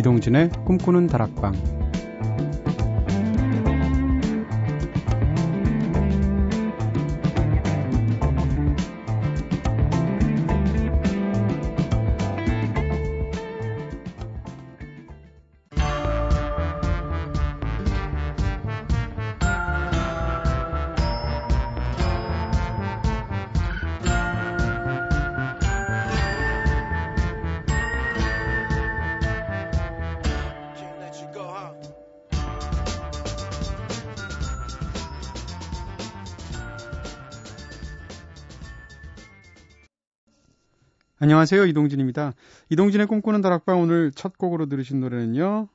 이동진의 꿈꾸는 다락방 안녕하세요. 이동진입니다. 이동진의 꿈꾸는 다락방 오늘 첫 곡으로 들으신 노래는요.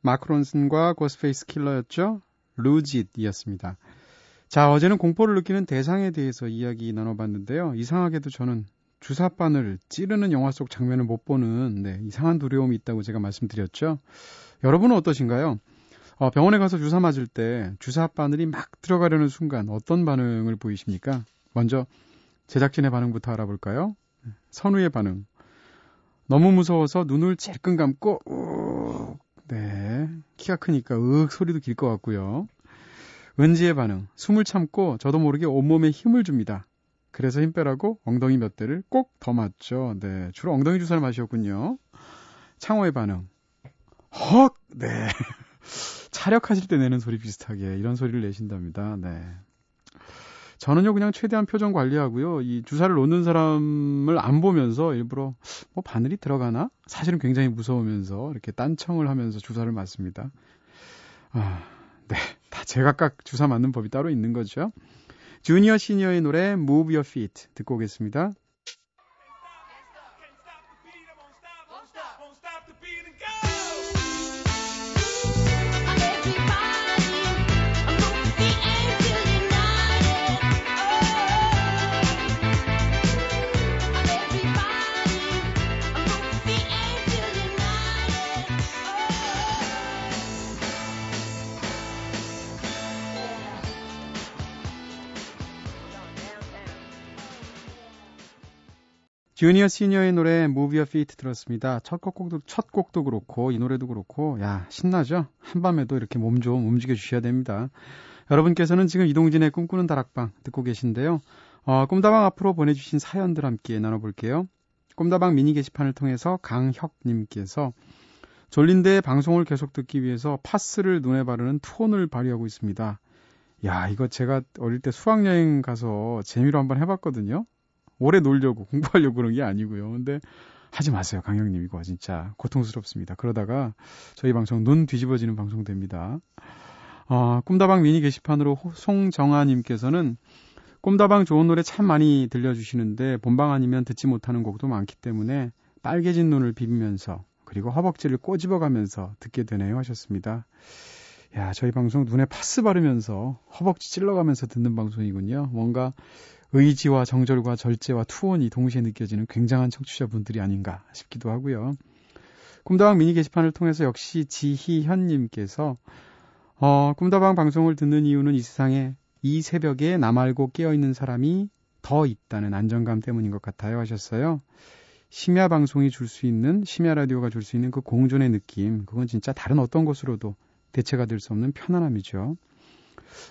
마크론슨과 고스페이스 킬러였죠. 루짓이었습니다. 자, 어제는 공포를 느끼는 대상에 대해서 이야기 나눠봤는데요. 이상하게도 저는 주사바늘 찌르는 영화 속 장면을 못 보는 네, 이상한 두려움이 있다고 제가 말씀드렸죠. 여러분은 어떠신가요? 어, 병원에 가서 주사 맞을 때 주사 바늘이 막 들어가려는 순간 어떤 반응을 보이십니까? 먼저 제작진의 반응부터 알아볼까요? 선우의 반응. 너무 무서워서 눈을 찔끔 감고 욱. 네. 키가 크니까 윽 소리도 길 것 같고요. 은지의 반응. 숨을 참고 저도 모르게 온몸에 힘을 줍니다. 그래서 힘 빼라고 엉덩이 몇 대를 꼭 더 맞죠. 네. 주로 엉덩이 주사를 마셨군요. 창호의 반응. 헉! 네. 차력하실 때 내는 소리 비슷하게 이런 소리를 내신답니다. 네. 저는요 그냥 최대한 표정 관리하고요. 이 주사를 놓는 사람을 안 보면서 일부러 뭐 바늘이 들어가나? 사실은 굉장히 무서우면서 이렇게 딴청을 하면서 주사를 맞습니다. 아, 네. 다 제각각 주사 맞는 법이 따로 있는 거죠. 주니어 시니어의 노래 Move Your Feet 듣고 오겠습니다. 주니어 시니어의 노래 Move Your Feet 들었습니다. 첫 곡도 첫 곡도 그렇고 이 노래도 그렇고 야 신나죠? 한밤에도 이렇게 몸 좀 움직여 주셔야 됩니다. 여러분께서는 지금 이동진의 꿈꾸는 다락방 듣고 계신데요. 어, 꿈다방 앞으로 보내주신 사연들 함께 나눠볼게요. 꿈다방 미니 게시판을 통해서 강혁님께서 졸린데 방송을 계속 듣기 위해서 파스를 눈에 바르는 투혼을 발휘하고 있습니다. 야, 이거 제가 어릴 때 수학여행 가서 재미로 한번 해봤거든요. 오래 놀려고 공부하려고 그런 게 아니고요. 근데 하지 마세요, 강영님. 이거 진짜 고통스럽습니다. 그러다가 저희 방송 눈 뒤집어지는 방송 됩니다. 어, 꿈다방 미니 게시판으로 송정아님께서는 꿈다방 좋은 노래 참 많이 들려주시는데 본방 아니면 듣지 못하는 곡도 많기 때문에 빨개진 눈을 비비면서 그리고 허벅지를 꼬집어가면서 듣게 되네요 하셨습니다. 야, 저희 방송 눈에 파스 바르면서 허벅지 찔러가면서 듣는 방송이군요. 뭔가 의지와 정절과 절제와 투혼이 동시에 느껴지는 굉장한 청취자분들이 아닌가 싶기도 하고요. 꿈다방 미니 게시판을 통해서 역시 지희현님께서 어, 꿈다방 방송을 듣는 이유는 이 세상에 이 새벽에 나 말고 깨어있는 사람이 더 있다는 안정감 때문인 것 같아요 하셨어요. 심야 방송이 줄 수 있는, 심야 라디오가 줄 수 있는 그 공존의 느낌, 그건 진짜 다른 어떤 것으로도 대체가 될 수 없는 편안함이죠.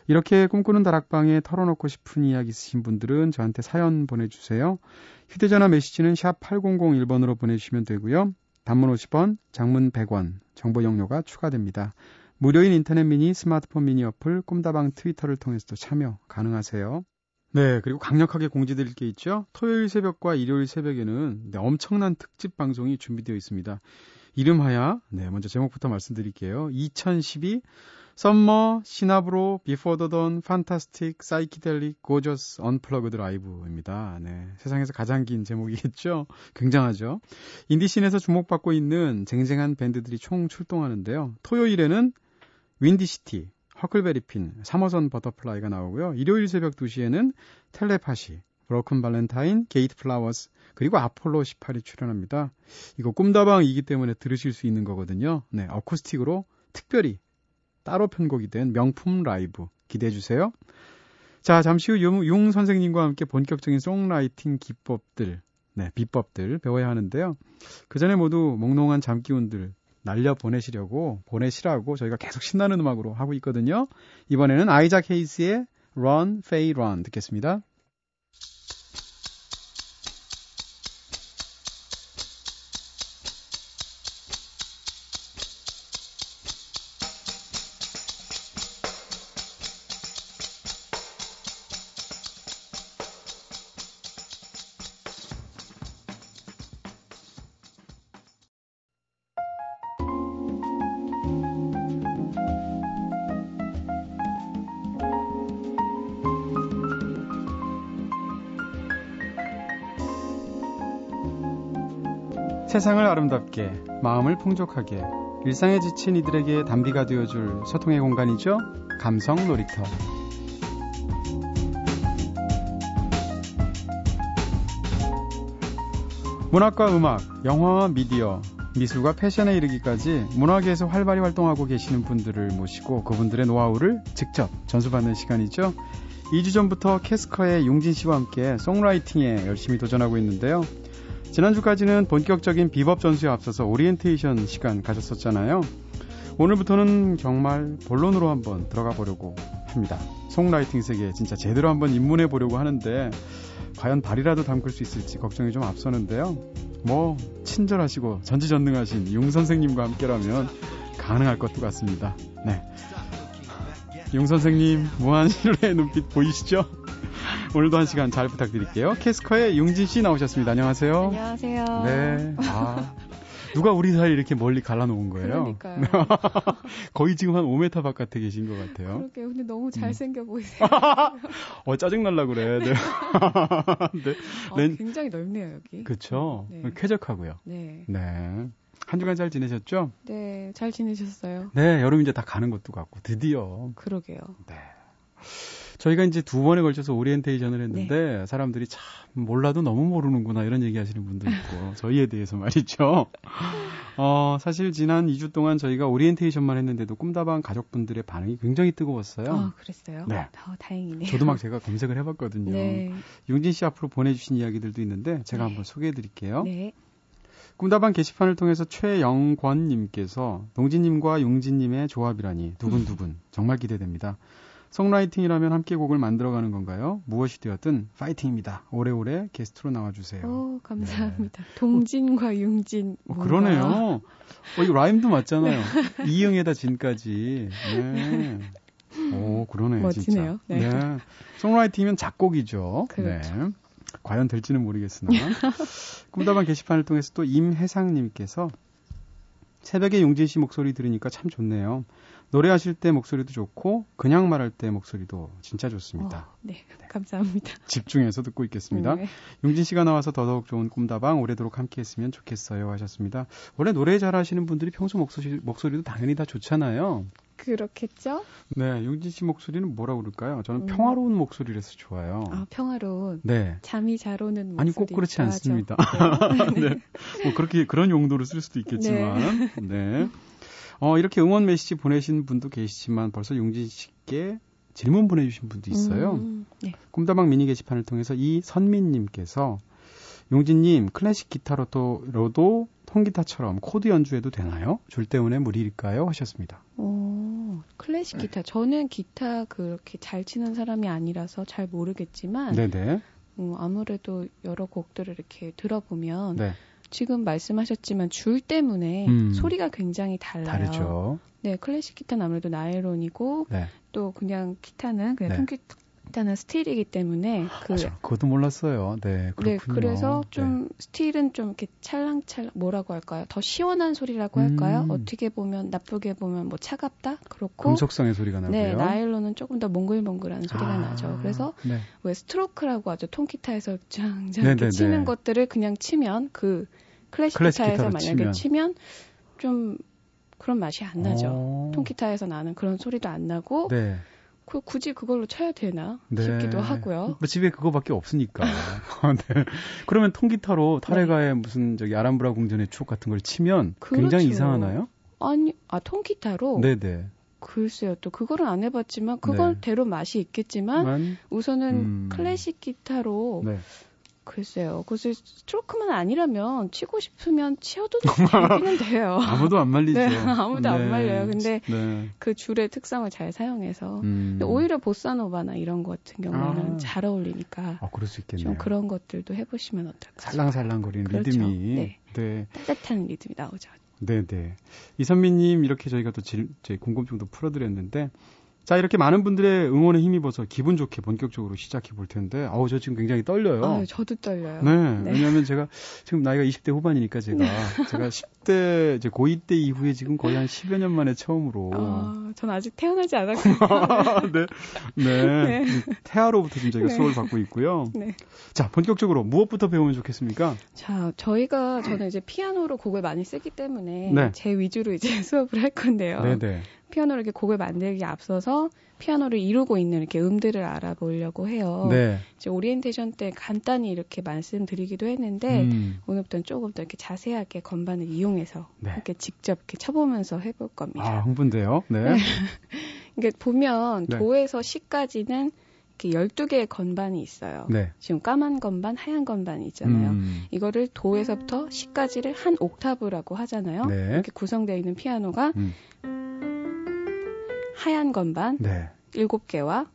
이렇게 꿈꾸는 다락방에 털어놓고 싶은 이야기 있으신 분들은 저한테 사연 보내주세요. 휴대전화 메시지는 샵 8001번으로 보내주시면 되고요. 단문 50원, 장문 100원, 정보 용료가 추가됩니다. 무료인 인터넷 미니, 스마트폰 미니 어플, 꿈다방 트위터를 통해서도 참여 가능하세요. 네, 그리고 강력하게 공지드릴 게 있죠. 토요일 새벽과 일요일 새벽에는 네, 엄청난 특집 방송이 준비되어 있습니다. 이름하야, 네, 먼저 제목부터 말씀드릴게요. 2012 Summer, 시나브로, Before the Dawn, Fantastic, Psychedelic, Gorgeous, Unplugged Live입니다. 네, 세상에서 가장 긴 제목이겠죠? 굉장하죠? indie scene에서 주목받고 있는 쟁쟁한 밴드들이 총 출동하는데요. 토요일에는 윈디시티, 허클베리핀, 3호선 버터플라이가 나오고요. 일요일 새벽 2시에는 텔레파시, 브로큰 발렌타인, 게이트 플라워스, 그리고 아폴로 18이 출연합니다. 이거 꿈다방이기 때문에 들으실 수 있는 거거든요. 네, 어쿠스틱으로 특별히 따로 편곡이 된 명품 라이브 기대해 주세요. 자, 잠시 후 용, 용 선생님과 함께 본격적인 송라이팅 기법들, 네, 비법들 배워야 하는데요. 그 전에 모두 몽롱한 잠기운들 날려 보내시려고 보내시라고 저희가 계속 신나는 음악으로 하고 있거든요. 이번에는 아이작 헤이스의 Run, Fay, Run 듣겠습니다. 세상을 아름답게, 마음을 풍족하게, 일상에 지친 이들에게 단비가 되어줄 소통의 공간이죠. 감성 놀이터. 문학과 음악, 영화와 미디어, 미술과 패션에 이르기까지 문화계에서 활발히 활동하고 계시는 분들을 모시고 그분들의 노하우를 직접 전수받는 시간이죠. 2주 전부터 캐스커의 용진 씨와 함께 송라이팅에 열심히 도전하고 있는데요. 지난주까지는 본격적인 비법 전수에 앞서서 오리엔테이션 시간 가졌었잖아요. 오늘부터는 정말 본론으로 한번 들어가 보려고 합니다. songwriting 세계 진짜 제대로 한번 입문해 보려고 하는데 과연 발이라도 담글 수 있을지 걱정이 좀 앞서는데요. 뭐 친절하시고 전지전능하신 융 선생님과 함께라면 가능할 것도 같습니다. 네. 융 선생님 무한 신뢰의 눈빛 보이시죠? 오늘도 한 시간 잘 부탁드릴게요. 캐스커의 용진 씨 나오셨습니다. 안녕하세요. 안녕하세요. 네. 아. 누가 우리 사이 이렇게 멀리 갈라놓은 거예요? 그러니까요. 거의 지금 한 5m 바깥에 계신 것 같아요. 그러게요. 근데 너무 잘생겨 음. 보이세요. 어, 짜증날라 그래. 네. 네. 아, 네. 굉장히 넓네요, 여기. 그쵸. 네. 쾌적하고요. 네. 네. 한 주간 잘 지내셨죠? 네, 잘 지내셨어요. 네, 여름 이제 다 가는 것도 같고, 드디어. 그러게요. 네. 저희가 이제 두 번에 걸쳐서 오리엔테이션을 했는데 네. 사람들이 참 몰라도 너무 모르는구나 이런 얘기 하시는 분도 있고 저희에 대해서 말이죠. 어, 사실 지난 2주 동안 저희가 오리엔테이션만 했는데도 꿈다방 가족분들의 반응이 굉장히 뜨거웠어요. 아, 그랬어요? 네. 어, 다행이네요. 저도 막 제가 검색을 해 봤거든요. 네. 용진 씨 앞으로 보내 주신 이야기들도 있는데 제가 네. 한번 소개해 드릴게요. 네. 꿈다방 게시판을 통해서 최영권님께서 동진님과 용진님의 조합이라니 두근두근 정말 기대됩니다. 송라이팅이라면 함께 곡을 만들어가는 건가요? 무엇이 되었든 파이팅입니다. 오래오래 게스트로 나와주세요. 오, 감사합니다. 네. 동진과 어, 융진. 어, 그러네요. 어, 이 라임도 맞잖아요. 네. 이응에다 진까지. 네. 오, 그러네요. 멋지네요. 진짜. 네. 네. 송라이팅이면 작곡이죠. 그렇죠. 네. 과연 될지는 모르겠으나. 꿈다방 게시판을 통해서 또 임혜상님께서 새벽에 용진 씨 목소리 들으니까 참 좋네요. 노래하실 때 목소리도 좋고 그냥 말할 때 목소리도 진짜 좋습니다. 어, 네, 감사합니다. 집중해서 듣고 있겠습니다. 네. 용진 씨가 나와서 더더욱 좋은 꿈다방 오래도록 함께했으면 좋겠어요 하셨습니다. 원래 노래 잘하시는 분들이 평소 목소리 목소리도 당연히 다 좋잖아요. 그렇겠죠? 네, 용진 씨 목소리는 뭐라 그럴까요? 저는 음. 평화로운 목소리라서 좋아요. 아, 평화로운. 네. 잠이 잘 오는 목소리. 아니 꼭 그렇지 좋아하죠. 않습니다. 네. 네. 뭐 그렇게 그런 용도로 쓸 수도 있겠지만, 네. 네. 어, 이렇게 응원 메시지 보내신 분도 계시지만 벌써 융진 씨께 질문 보내주신 분도 있어요. 음, 네. 꿈다방 미니 게시판을 통해서 이 선민님께서 융진님 클래식 기타로도 통기타처럼 코드 연주해도 되나요? 줄 때문에 무리일까요? 하셨습니다. 오, 클래식 기타. 저는 기타 그렇게 잘 치는 사람이 아니라서 잘 모르겠지만, 네네. 음, 아무래도 여러 곡들을 이렇게 들어보면 네. 지금 말씀하셨지만 줄 때문에 음. 소리가 굉장히 달라요. 다르죠. 네, 클래식 기타는 아무래도 나일론이고 네. 또 그냥 기타는 그냥 네. 통기타 일단은 스틸이기 때문에 그 맞아, 그것도 몰랐어요. 네, 그렇군요. 네, 그래서 네. 좀 네. 스틸은 좀 이렇게 찰랑찰랑 뭐라고 할까요? 더 시원한 소리라고 할까요? 음. 어떻게 보면 나쁘게 보면 뭐 차갑다 그렇고 금속성의 소리가 나고요. 네, 나일론은 조금 더 몽글몽글한 소리가 아, 나죠. 그래서 네. 왜 스트로크라고 하죠. 통기타에서 짱짱 이렇게 네, 네, 치는 것들을 그냥 치면 그 클래식, 클래식 기타에서 만약에 치면. 치면 좀 그런 맛이 안 나죠. 오. 통기타에서 나는 그런 소리도 안 나고. 네. 그 굳이 그걸로 쳐야 되나 네. 싶기도 하고요. 뭐 집에 그거밖에 없으니까. 네. 그러면 통기타로 타레가의 네. 무슨 저기 아람브라 궁전의 추억 같은 걸 치면 그렇죠. 굉장히 이상하나요? 아니, 아 통기타로. 네네. 글쎄요, 또 그거는 안 해봤지만 그걸 네. 대로 맛이 있겠지만 만, 우선은 음... 클래식 기타로 네. 글쎄요. 그래서 스트로크만 아니라면 치고 싶으면 치어도 되기는 돼요. 아무도 안 말리죠. 네, 아무도 네. 안 말려요. 근데 네. 그 줄의 특성을 잘 사용해서 음. 오히려 보사노바나 이런 것 같은 경우에는 아. 잘 어울리니까. 아, 그럴 수 있겠네요. 좀 그런 것들도 해보시면 어떨까. 살랑살랑거리는 그렇죠. 리듬이. 네. 네. 따뜻한 리듬이 나오죠. 네네. 이선미님 이렇게 저희가 또 질, 제 궁금증도 풀어드렸는데 자, 이렇게 많은 분들의 응원에 힘입어서 기분 좋게 본격적으로 시작해 볼 텐데, 어우, 저 지금 굉장히 떨려요. 아, 저도 떨려요. 네, 네. 왜냐하면 제가 지금 나이가 20대 후반이니까 제가, 네. 제가 10대, 이제 고2 때 이후에 지금 거의 한 10여 년 만에 처음으로. 아, 전 아직 태어나지 않았거든요. 네. 네. 네. 태아로부터 지금 저희가 네. 수업을 받고 있고요. 네. 자, 본격적으로 무엇부터 배우면 좋겠습니까? 자, 저희가, 저는 이제 피아노로 곡을 많이 쓰기 때문에, 네. 제 위주로 이제 수업을 할 건데요. 네네. 네. 피아노를 이렇게 곡을 만들기 앞서서 피아노를 이루고 있는 이렇게 음들을 알아보려고 해요. 네. 이제 오리엔테이션 때 간단히 이렇게 말씀드리기도 했는데 음. 오늘부터는 조금 더 이렇게 자세하게 건반을 이용해서 네. 이렇게 직접 이렇게 쳐보면서 해볼 겁니다. 아, 흥분돼요. 네. 이게 보면 네. 도에서 시까지는 이렇게 12개의 건반이 있어요. 네. 지금 까만 건반, 하얀 건반이 있잖아요. 음. 이거를 도에서부터 시까지를 한 옥타브라고 하잖아요. 네. 이렇게 구성되어 있는 피아노가 음. 하얀 건반 네. 7개와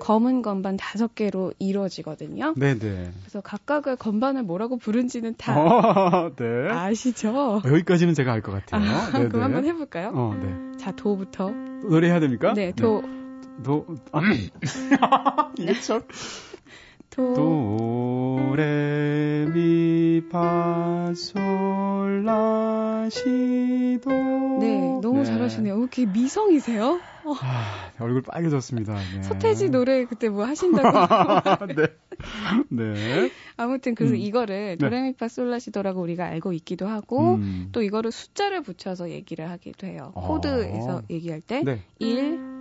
검은 건반 5개로 이루어지거든요. 네네. 그래서 각각의 건반을 뭐라고 부른지는 다 어, 네. 아시죠? 여기까지는 제가 알 것 같아요. 아, 그럼 한번 해볼까요? 어, 네. 자, 도부터. 노래해야 됩니까? 네, 도. 네. 도, 아, 이게 참. 도, 도, 레, 미, 파, 솔, 라, 시, 도. 네, 너무 네. 잘하시네요. 이렇게 미성이세요? 어. 아, 얼굴 빨개졌습니다. 네. 서태지 노래 그때 뭐 하신다고. 네. 네. 아무튼 그래서 음. 이거를 네. 도레미파 솔라시도라고 우리가 알고 있기도 하고 음. 또 이거를 숫자를 붙여서 얘기를 하기도 해요. 아. 코드에서 얘기할 때 네. 1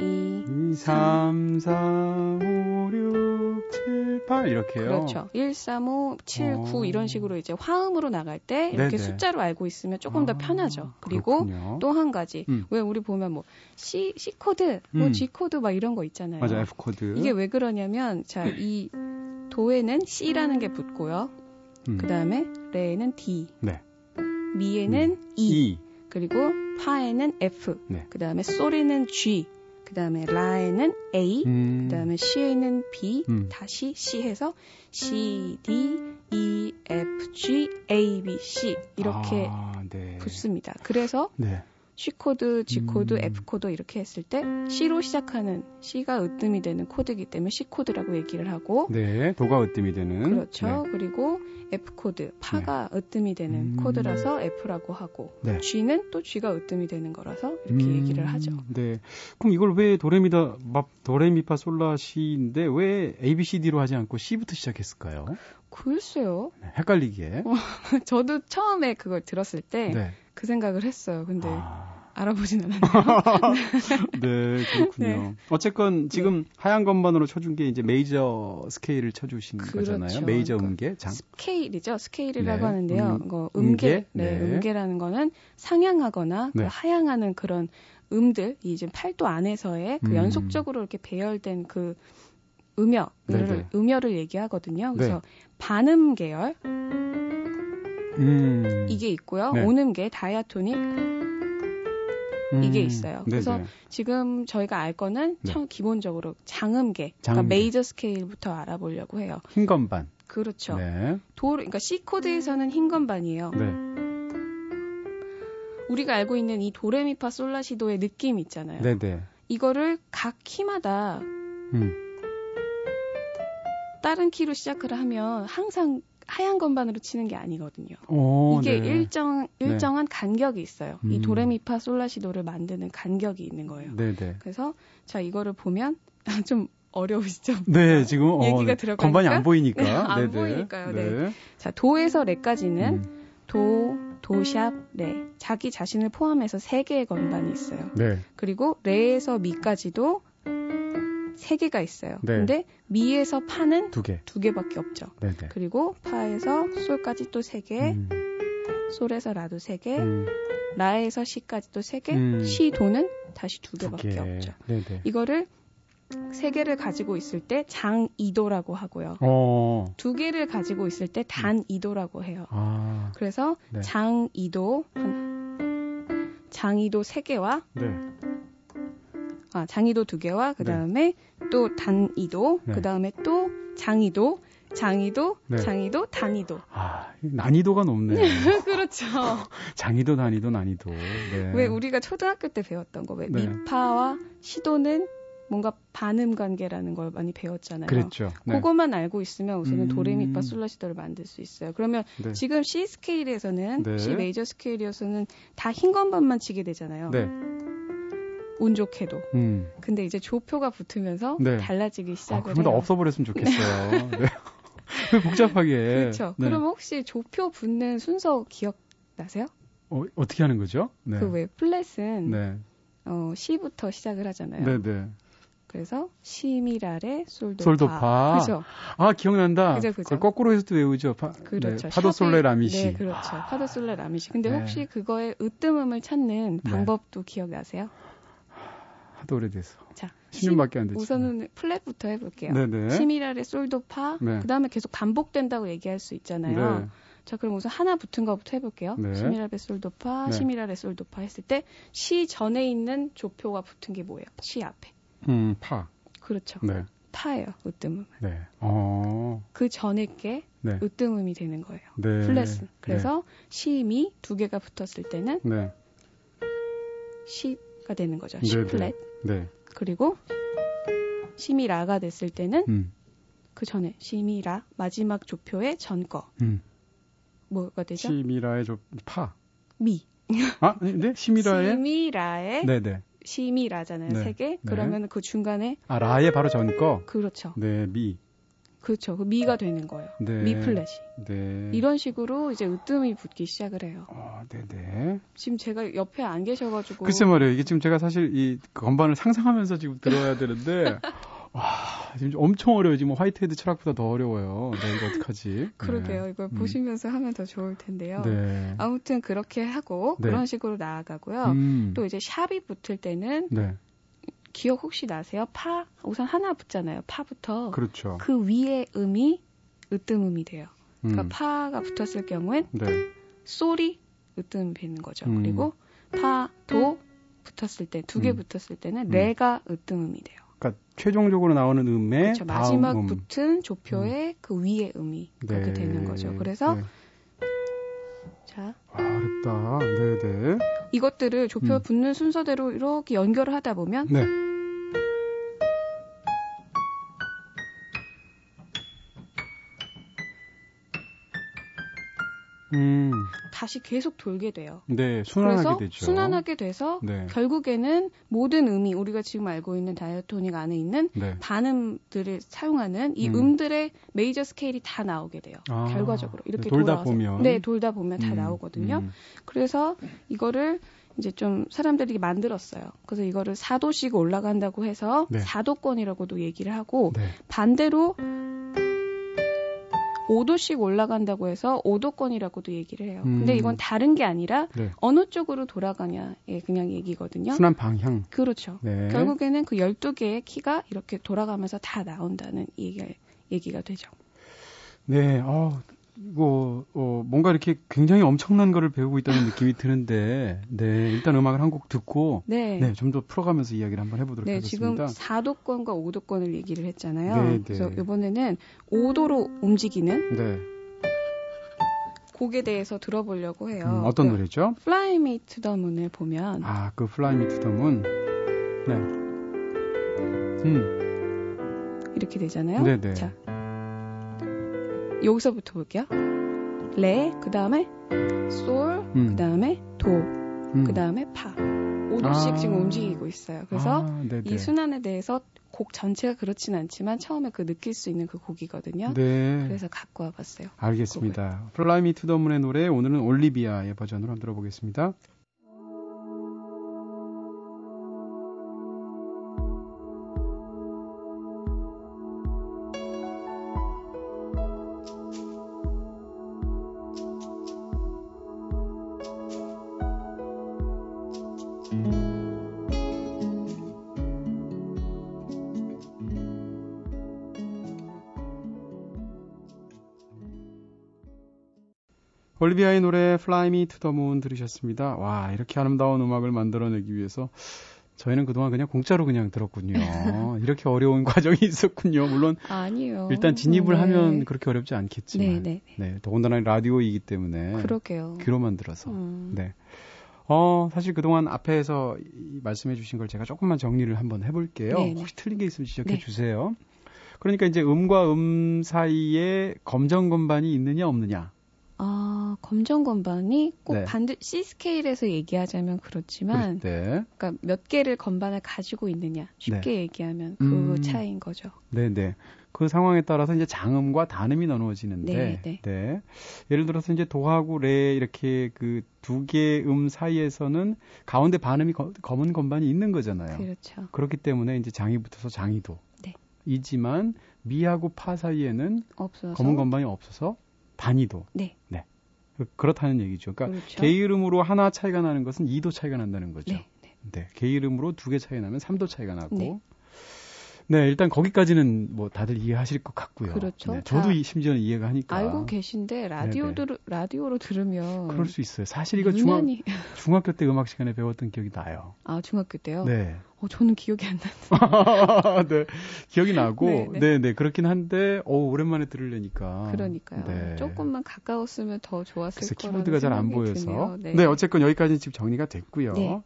2, 3, 4, 5, 6, 7, 8 이렇게요. 그렇죠. 1, 3, 5, 7, 어. 9 이런 식으로 이제 화음으로 나갈 때 이렇게 네네. 숫자로 알고 있으면 조금 아, 더 편하죠. 그리고 또 한 가지. 음. 왜 우리 보면 뭐 C, C 코드, 뭐 음. G 코드 막 이런 거 있잖아요. 맞아, F 코드. 이게 왜 그러냐면 자, 이 도에는 C라는 게 붙고요. 음. 그다음에 레에는 D. 네. 미에는 음. E. e. 그리고 파에는 F. 네. 그다음에 솔에는 G. 그 다음에 라에는 A, 음. 그 다음에 시에는 B, 음. 다시 C 해서 C, D, E, F, G, A, B, C 이렇게 아, 네. 붙습니다. 그래서 네. C 코드, G 코드, 음. F 코드 이렇게 했을 때 C로 시작하는 C가 으뜸이 되는 코드이기 때문에 C 코드라고 얘기를 하고 네, 도가 으뜸이 되는 그렇죠. 네. 그리고 F 코드, 파가 네. 으뜸이 되는 음. 코드라서 F라고 하고 네. G는 또 G가 으뜸이 되는 거라서 이렇게 음. 얘기를 하죠. 네. 그럼 이걸 왜 도레미다 도레미파 솔라 시인데 왜 A B C D로 하지 않고 C부터 시작했을까요? 글쎄요. 네, 헷갈리게. 어, 저도 처음에 그걸 들었을 때그 네. 생각을 했어요. 근데 아. 알아보진 않았네요. 네, 그렇군요. 네. 어쨌건 지금 네. 하얀 건반으로 쳐준 게 이제 메이저 스케일을 쳐주신 그렇죠. 거잖아요. 메이저 그러니까 음계, 장. 스케일이죠. 스케일이라고 네. 하는데요. 음, 거 음계, 음계? 네, 네. 음계라는 거는 상향하거나 네. 그 하향하는 그런 음들, 이제 팔도 안에서의 그 음. 연속적으로 이렇게 배열된 그 음여를 네네. 음여를 얘기하거든요. 그래서 네. 반음 계열 음. 이게 있고요. 네. 온음계 다이아토닉 음, 이게 있어요. 그래서 네네. 지금 저희가 알 거는 네. 처음 기본적으로 장음계, 그러니까 장음계. 그러니까 메이저 스케일부터 알아보려고 해요. 흰 건반. 그렇죠. 네. 도, 그러니까 C 코드에서는 흰 건반이에요. 네. 우리가 알고 있는 이 도레미파 솔라시도의 느낌 있잖아요. 네네. 이거를 각 키마다 음. 다른 키로 시작을 하면 항상 하얀 건반으로 치는 게 아니거든요. 오, 이게 네. 일정 네. 일정한 네. 간격이 있어요. 음. 이 도레미파 솔라시도를 만드는 간격이 있는 거예요. 네네. 네. 그래서 자 이거를 보면 좀 어려우시죠? 네, 지금 어, 얘기가 들어가니까 건반이 안 보이니까. 네, 안. 보이니까요. 네. 네. 자 도에서 레까지는 음. 도, 도샵, 레. 자기 자신을 포함해서 세 개의 건반이 있어요. 네. 그리고 레에서 미까지도 세 개가 있어요. 네. 근데 미에서 파는 두 개. 두 개밖에 없죠. 네네. 네. 그리고 파에서 솔까지 또 세 개. 음. 솔에서 라도 세 개. 음. 라에서 시까지 또 세 개. 음. 시 도는 다시 두 개밖에 두 개. 없죠. 네네. 네. 이거를 세 개를 가지고 있을 때 장이도라고 하고요. 어. 두 개를 가지고 있을 때 단이도라고 해요. 아. 그래서 네. 장이도 장이도 세 개와 네. 아, 장이도 두 개와 그 다음에 네. 또 단이도, 네. 그 다음에 또 장이도, 장이도, 네. 장이도, 단이도. 아, 난이도가 높네요. 그렇죠. 장이도, 단이도, 난이도. 네. 왜 우리가 초등학교 때 배웠던 거, 왜 네. 미파와 시도는 뭔가 반음 관계라는 걸 많이 배웠잖아요. 그렇죠. 네. 그것만 알고 있으면 우선은 음... 도레미파 솔라시도를 만들 수 있어요. 그러면 네. 지금 C 스케일에서는 네. C 메이저 스케일이어서는 다 흰 건반만 치게 되잖아요. 네. 운 좋게도. 음. 근데 이제 조표가 붙으면서 네. 달라지기 시작을 아, 해요. 없어버렸으면 좋겠어요. 네. 왜 복잡하게. 그렇죠. 네. 그럼 혹시 조표 붙는 순서 기억나세요? 어, 어떻게 하는 거죠? 네. 그왜 플랫은 네. 어, C부터 시작을 하잖아요. 네네. 네. 그래서 시미라레 솔도파. 솔도파. 그죠? 아 기억난다. 그죠, 그죠. 그걸 거꾸로 해서도 외우죠. 파, 그렇죠. 네, 파도 솔레 라미시. 네, 그렇죠. 파도 솔레 라미시. 근데 네. 혹시 그거의 으뜸음을 찾는 네. 방법도 기억나세요? 하도 오래돼서. 자, 10년밖에 안 됐죠. 우선은 플랫부터 해볼게요. 네네. 시미라레 솔도 파. 네. 그 다음에 계속 반복된다고 얘기할 수 있잖아요. 네. 자, 그럼 우선 하나 붙은 거부터 해볼게요. 네. 시미라레 솔도 파, 네. 시미라레 솔도 파 했을 때 시 전에 있는 조표가 붙은 게 뭐예요? 시 앞에. 음, 파. 그렇죠. 네. 파예요, 으뜸음. 네. 어. 그 전에 게 네. 으뜸음이 되는 거예요. 네. 플랫은. 그래서 네. 시미 두 개가 붙었을 때는 네. 시 가 되는 거죠. 시 네, 네. 플랫. 네. 그리고 시미라가 됐을 때는 음. 그 전에 시미라 마지막 조표의 전 거. 음. 뭐가 되죠? 시미라의 조 파. 미. 아, 네? 시미라의 시미라의 네네. 시미라잖아요. 네. 세 개. 네. 그러면 그 중간에 아, 라의 바로 전 거. 그렇죠. 네, 미. 그렇죠. 그 미가 되는 거예요. 네. 미 플랫이. 네. 이런 식으로 이제 으뜸이 붙기 시작을 해요. 어, 네네. 지금 제가 옆에 안 계셔가지고. 글쎄 말이에요. 이게 지금 제가 사실 이 건반을 상상하면서 지금 들어야 되는데. 와, 지금 엄청 어려워요. 지금 화이트헤드 철학보다 더 어려워요. 네, 이거 어떡하지? 그러게요. 네. 이걸 음. 보시면서 하면 더 좋을 텐데요. 네. 아무튼 그렇게 하고 네. 그런 식으로 나아가고요. 음. 또 이제 샵이 붙을 때는 네. 기억 혹시 나세요? 파 우선 하나 붙잖아요. 파부터 그렇죠. 그 위에 음이 으뜸음이 돼요. 그러니까 음. 파가 붙었을 경우엔 네. 솔이 으뜸이 되는 거죠. 음. 그리고 파, 도 붙었을 때 두개 음. 붙었을 때는 음. 레가 으뜸음이 돼요. 그러니까 최종적으로 나오는 음의 그렇죠. 마지막 음. 붙은 조표의 음. 그 위에 음이 그렇게 네. 되는 거죠. 그래서 네. 자. 아, 어렵다. 네네. 네. 이것들을 조표 음. 붙는 순서대로 이렇게 연결을 하다 보면 네. 음. 다시 계속 돌게 돼요. 네, 순환하게 되죠. 순환하게 돼서 네. 결국에는 모든 음이 우리가 지금 알고 있는 다이어토닉 안에 있는 네. 반음들을 사용하는 이 음. 들의 메이저 스케일이 다 나오게 돼요. 아, 결과적으로 이렇게 네, 돌다 돌아와서. 보면 네, 돌다 보면 다 음, 나오거든요. 음. 그래서 이거를 이제 좀 사람들이 만들었어요. 그래서 이거를 4도씩 올라간다고 해서 네. 4도권이라고도 얘기를 하고 네. 반대로 5도씩 올라간다고 해서 5도권이라고도 얘기를 해요. 음. 근데 이건 다른 게 아니라 네. 어느 쪽으로 돌아가냐의 그냥 얘기거든요. 순환 방향. 그렇죠. 네. 결국에는 그 12개의 키가 이렇게 돌아가면서 다 나온다는 얘기가, 얘기가 되죠. 네, 어, 이거 어, 뭔가 이렇게 굉장히 엄청난 거를 배우고 있다는 느낌이 드는데, 네 일단 음악을 한 곡 듣고, 네, 네 좀 더 풀어가면서 이야기를 한번 해보도록 네, 하겠습니다. 지금 4도권과 5도권을 얘기를 했잖아요. 네, 네. 그래서 이번에는 5도로 움직이는 네. 곡에 대해서 들어보려고 해요. 음, 어떤 그 노래죠? Fly Me to the Moon을 보면, 아, 그 Fly Me to the Moon, 네, 음, 이렇게 되잖아요. 네, 네. 자. 여기서부터 볼게요. 레, 그 다음에 솔, 음. 그 다음에 도, 음. 그 다음에 파. 5도씩 아. 지금 움직이고 있어요. 그래서 아, 이 순환에 대해서 곡 전체가 그렇진 않지만 처음에 그 느낄 수 있는 그 곡이거든요. 네. 그래서 갖고 와봤어요. 알겠습니다. Fly Me to the Moon의 노래 오늘은 올리비아의 버전으로 한번 들어보겠습니다. 올리비아의 노래 Fly Me to the Moon 들으셨습니다. 와, 이렇게 아름다운 음악을 만들어내기 위해서 저희는 그동안 그냥 공짜로 그냥 들었군요. 이렇게 어려운 과정이 있었군요. 물론 아니요. 일단 진입을 네. 하면 그렇게 어렵지 않겠지만 네, 네, 네. 더군다나 라디오이기 때문에 그러게요. 귀로만 들어서. 음. 네. 어, 사실 그동안 앞에서 말씀해 주신 걸 제가 조금만 정리를 한번 해 볼게요. 네, 네. 혹시 틀린 게 있으면 지적해 네. 주세요. 그러니까 이제 음과 음 사이에 검정 건반이 있느냐 없느냐. 아, 검정 건반이 꼭 네. 반드 C 스케일에서 얘기하자면 그렇지만 네. 그러니까 몇 개를 건반을 가지고 있느냐 쉽게 네. 얘기하면 그 음, 차이인 거죠. 네, 네. 그 상황에 따라서 이제 장음과 단음이 나누어지는데 네, 네. 네. 예를 들어서 이제 도하고 레 이렇게 그 두 개의 음 사이에서는 가운데 반음이 거, 검은 건반이 있는 거잖아요. 그렇죠. 그렇기 때문에 이제 장이 붙어서 장이도. 네. 이지만 미하고 파 사이에는 없어서. 검은 건반이 없어서 단위도. 네. 네. 그렇다는 얘기죠. 그러니까 그렇죠. 개 이름으로 하나 차이가 나는 것은 2도 차이가 난다는 거죠. 네. 네. 네. 개 이름으로 두 개 차이 나면 3도 차이가 나고. 네. 네, 일단 거기까지는 뭐 다들 이해하실 것 같고요. 그렇죠. 네, 저도 이, 심지어는 이해가 하니까. 알고 계신데 라디오 들 라디오로 들으면 그럴 수 있어요. 사실 이거 중학, 중학교 때 음악 시간에 배웠던 기억이 나요. 아, 중학교 때요? 네. 어, 저는 기억이 안 나는데. 네. 기억이 나고, 네, 네, 네, 네. 그렇긴 한데, 어, 오랜만에 들으려니까. 그러니까요. 네. 조금만 가까웠으면 더 좋았을 거라는 키보드가 잘 안 보여서. 네. 네. 어쨌건 여기까지 지금 정리가 됐고요.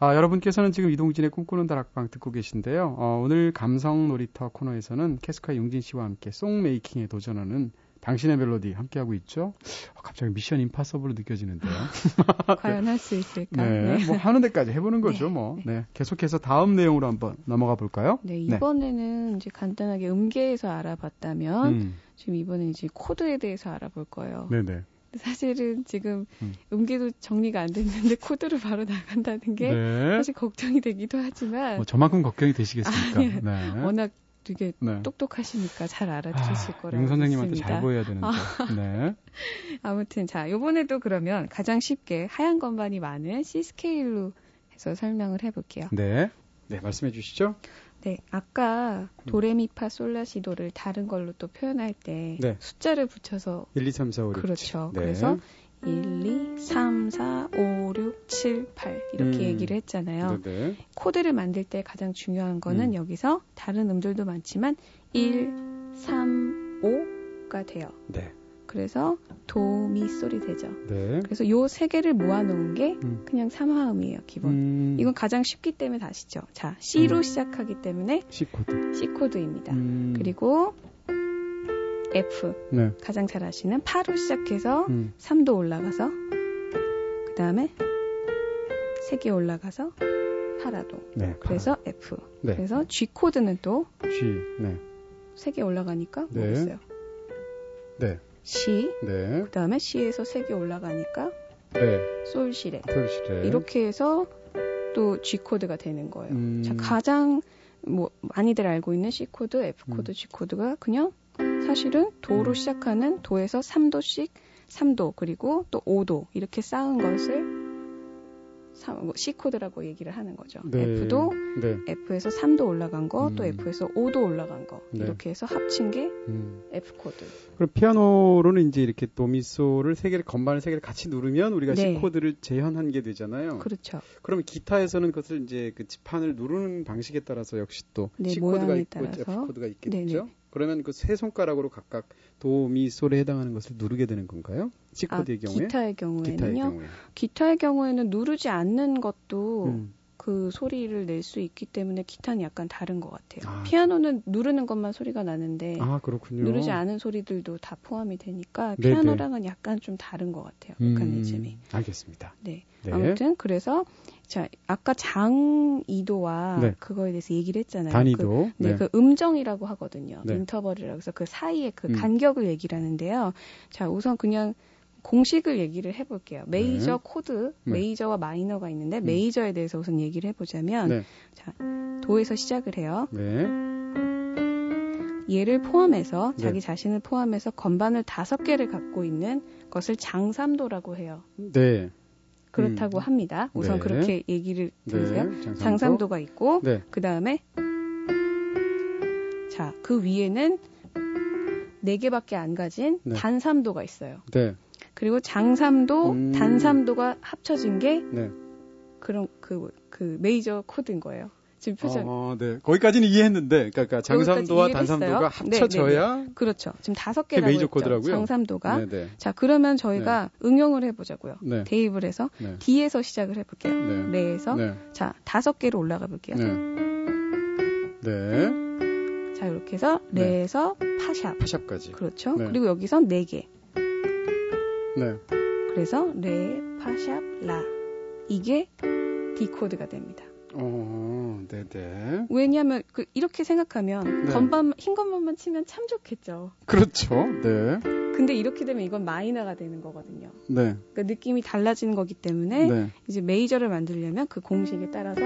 네. 아, 여러분께서는 지금 이동진의 꿈꾸는 다락방 듣고 계신데요. 어, 오늘 감성 놀이터 코너에서는 캐스카 용진 씨와 함께 송메이킹에 도전하는 당신의 멜로디 함께하고 있죠. 어, 갑자기 미션 임파서블로 느껴지는데요. 과연 할 수 있을까? 네, 네, 뭐 하는 데까지 해보는 거죠, 네, 뭐. 네. 네. 계속해서 다음 내용으로 한번 넘어가 볼까요? 네, 네. 이번에는 네. 이제 간단하게 음계에서 알아봤다면 음. 지금 이번에 이제 코드에 대해서 알아볼 거예요. 네네. 네. 사실은 지금 음. 계도 정리가 안 됐는데 코드로 바로 나간다는 게 네. 사실 걱정이 되기도 하지만 뭐 저만큼 걱정이 되시겠습니까? 아니, 네. 워낙 되게 네. 똑똑하시니까 잘 알아들으실 아, 거라고 용 선생님한테 잘 보여야 되는데. 아. 네. 아무튼 자 이번에도 그러면 가장 쉽게 하얀 건반이 많은 C 스케일로 해서 설명을 해볼게요. 네. 네 말씀해 주시죠. 네, 아까 도레미파 솔라시도를 다른 걸로 또 표현할 때 네. 숫자를 붙여서 1, 2, 3, 4, 5, 6, 그렇죠. 네. 그래서 1, 2, 3, 4, 5, 6, 7, 8 이렇게 음. 얘기를 했잖아요. 네네. 코드를 만들 때 가장 중요한 거는 음. 여기서 다른 음들도 많지만 1, 3, 5가 돼요. 네. 그래서 도, 미, 솔이 되죠. 네. 그래서 요 세 개를 모아놓은 게 음. 그냥 삼화음이에요, 기본. 음. 이건 가장 쉽기 때문에 다 아시죠. 자, C로 음. 시작하기 때문에 C 코드. C 코드입니다. 음. 그리고 F 네. 가장 잘 아시는 파로 시작해서 음. 3도 올라가서 그 다음에 3개 올라가서 파라도. 네, 그래서 파라. F. 네. 그래서 G 코드는 또 G. 네. 3개 올라가니까 네. 뭐겠어요? 네. C. 네. 그 다음에 C에서 3개 올라가니까 네. 솔시레. 솔시레. 이렇게 해서 또 G 코드가 되는 거예요. 음. 자, 가장 뭐 많이들 알고 있는 C 코드, F 코드, 음. G 코드가 그냥 사실은 도로 음. 시작하는 도에서 3도씩 3도 그리고 또 5도 이렇게 쌓은 것을 뭐 C 코드라고 얘기를 하는 거죠. 네. F도 네. F에서 3도 올라간 거, 음. 또 F에서 5도 올라간 거 네. 이렇게 해서 합친 게 음. F 코드. 그럼 피아노로는 이제 이렇게 도미솔을 세 개를 건반을 세 개를 같이 누르면 우리가 네. C 코드를 재현한 게 되잖아요. 그렇죠. 그러면 기타에서는 그것을 이제 그 지판을 누르는 방식에 따라서 역시 또 네, C 코드가 있고 따라서. F 코드가 있겠죠. 그러면 그 세 손가락으로 각각 도, 미, 솔에 해당하는 것을 누르게 되는 건가요? C 코드의 아, 경우에? 기타의 경우에는요. 기타의, 경우에. 기타의 경우에는 누르지 않는 것도 음. 그 소리를 낼 수 있기 때문에 기타는 약간 다른 것 같아요. 아. 피아노는 누르는 것만 소리가 나는데 아. 누르지 않은 소리들도 다 포함이 되니까 네네. 피아노랑은 약간 좀 다른 것 같아요. 메커니즘이. 음, 알겠습니다. 네. 네. 아무튼 그래서 자 아까 장이도와 네. 그거에 대해서 얘기를 했잖아요. 단이도. 그, 네, 네, 그 음정이라고 하거든요. 네. 인터벌이라고 해서 그 사이에 그 음. 간격을 얘기를 하는데요. 자 우선 그냥 공식을 얘기를 해볼게요. 메이저 네. 코드, 네. 메이저와 마이너가 있는데 음. 메이저에 대해서 우선 얘기를 해보자면 네. 자 도에서 시작을 해요. 네. 얘를 포함해서 네. 자기 자신을 포함해서 건반을 다섯 개를 갖고 있는 것을 장삼도라고 해요. 네. 그렇다고 음. 합니다. 우선 네. 그렇게 얘기를 들으세요. 장삼도. 장삼도 가 있고 그 다음에 자 그 위에는 네 개밖에 안 가진 단삼도가 있어요. 네. 그리고 장삼도 음. 단삼도가 합쳐진 게 네. 그런 그, 그 메이저 코드인 거예요. 지금 표정. 어, 네. 거기까지는 이해했는데, 그러니까 장삼도와 단삼도가 합쳐져야. 네, 네, 그렇죠. 지금 다섯 개라고 메이저 코드라고요. 장삼도가. 네네. 네. 자, 그러면 저희가 네. 응용을 해보자고요. 네. 대입을 해서 네. D에서 시작을 해볼게요. 네. 레에서. 자, 다섯 개로 올라가 볼게요. 네. 자, 이렇게 해서 레에서 파샵. 파샵까지. 그렇죠. 그리고 여기서 네 개. 네. 그래서 레, 파샵, 라. 이게 D 코드가 됩니다. 어, 네네. 왜냐하면 그 이렇게 생각하면 네. 건반 흰 건반만 치면 참 좋겠죠. 그렇죠. 네. 근데 이렇게 되면 이건 마이너가 되는 거거든요. 네. 그러니까 느낌이 달라지는 거기 때문에 네. 이제 메이저를 만들려면 그 공식에 따라서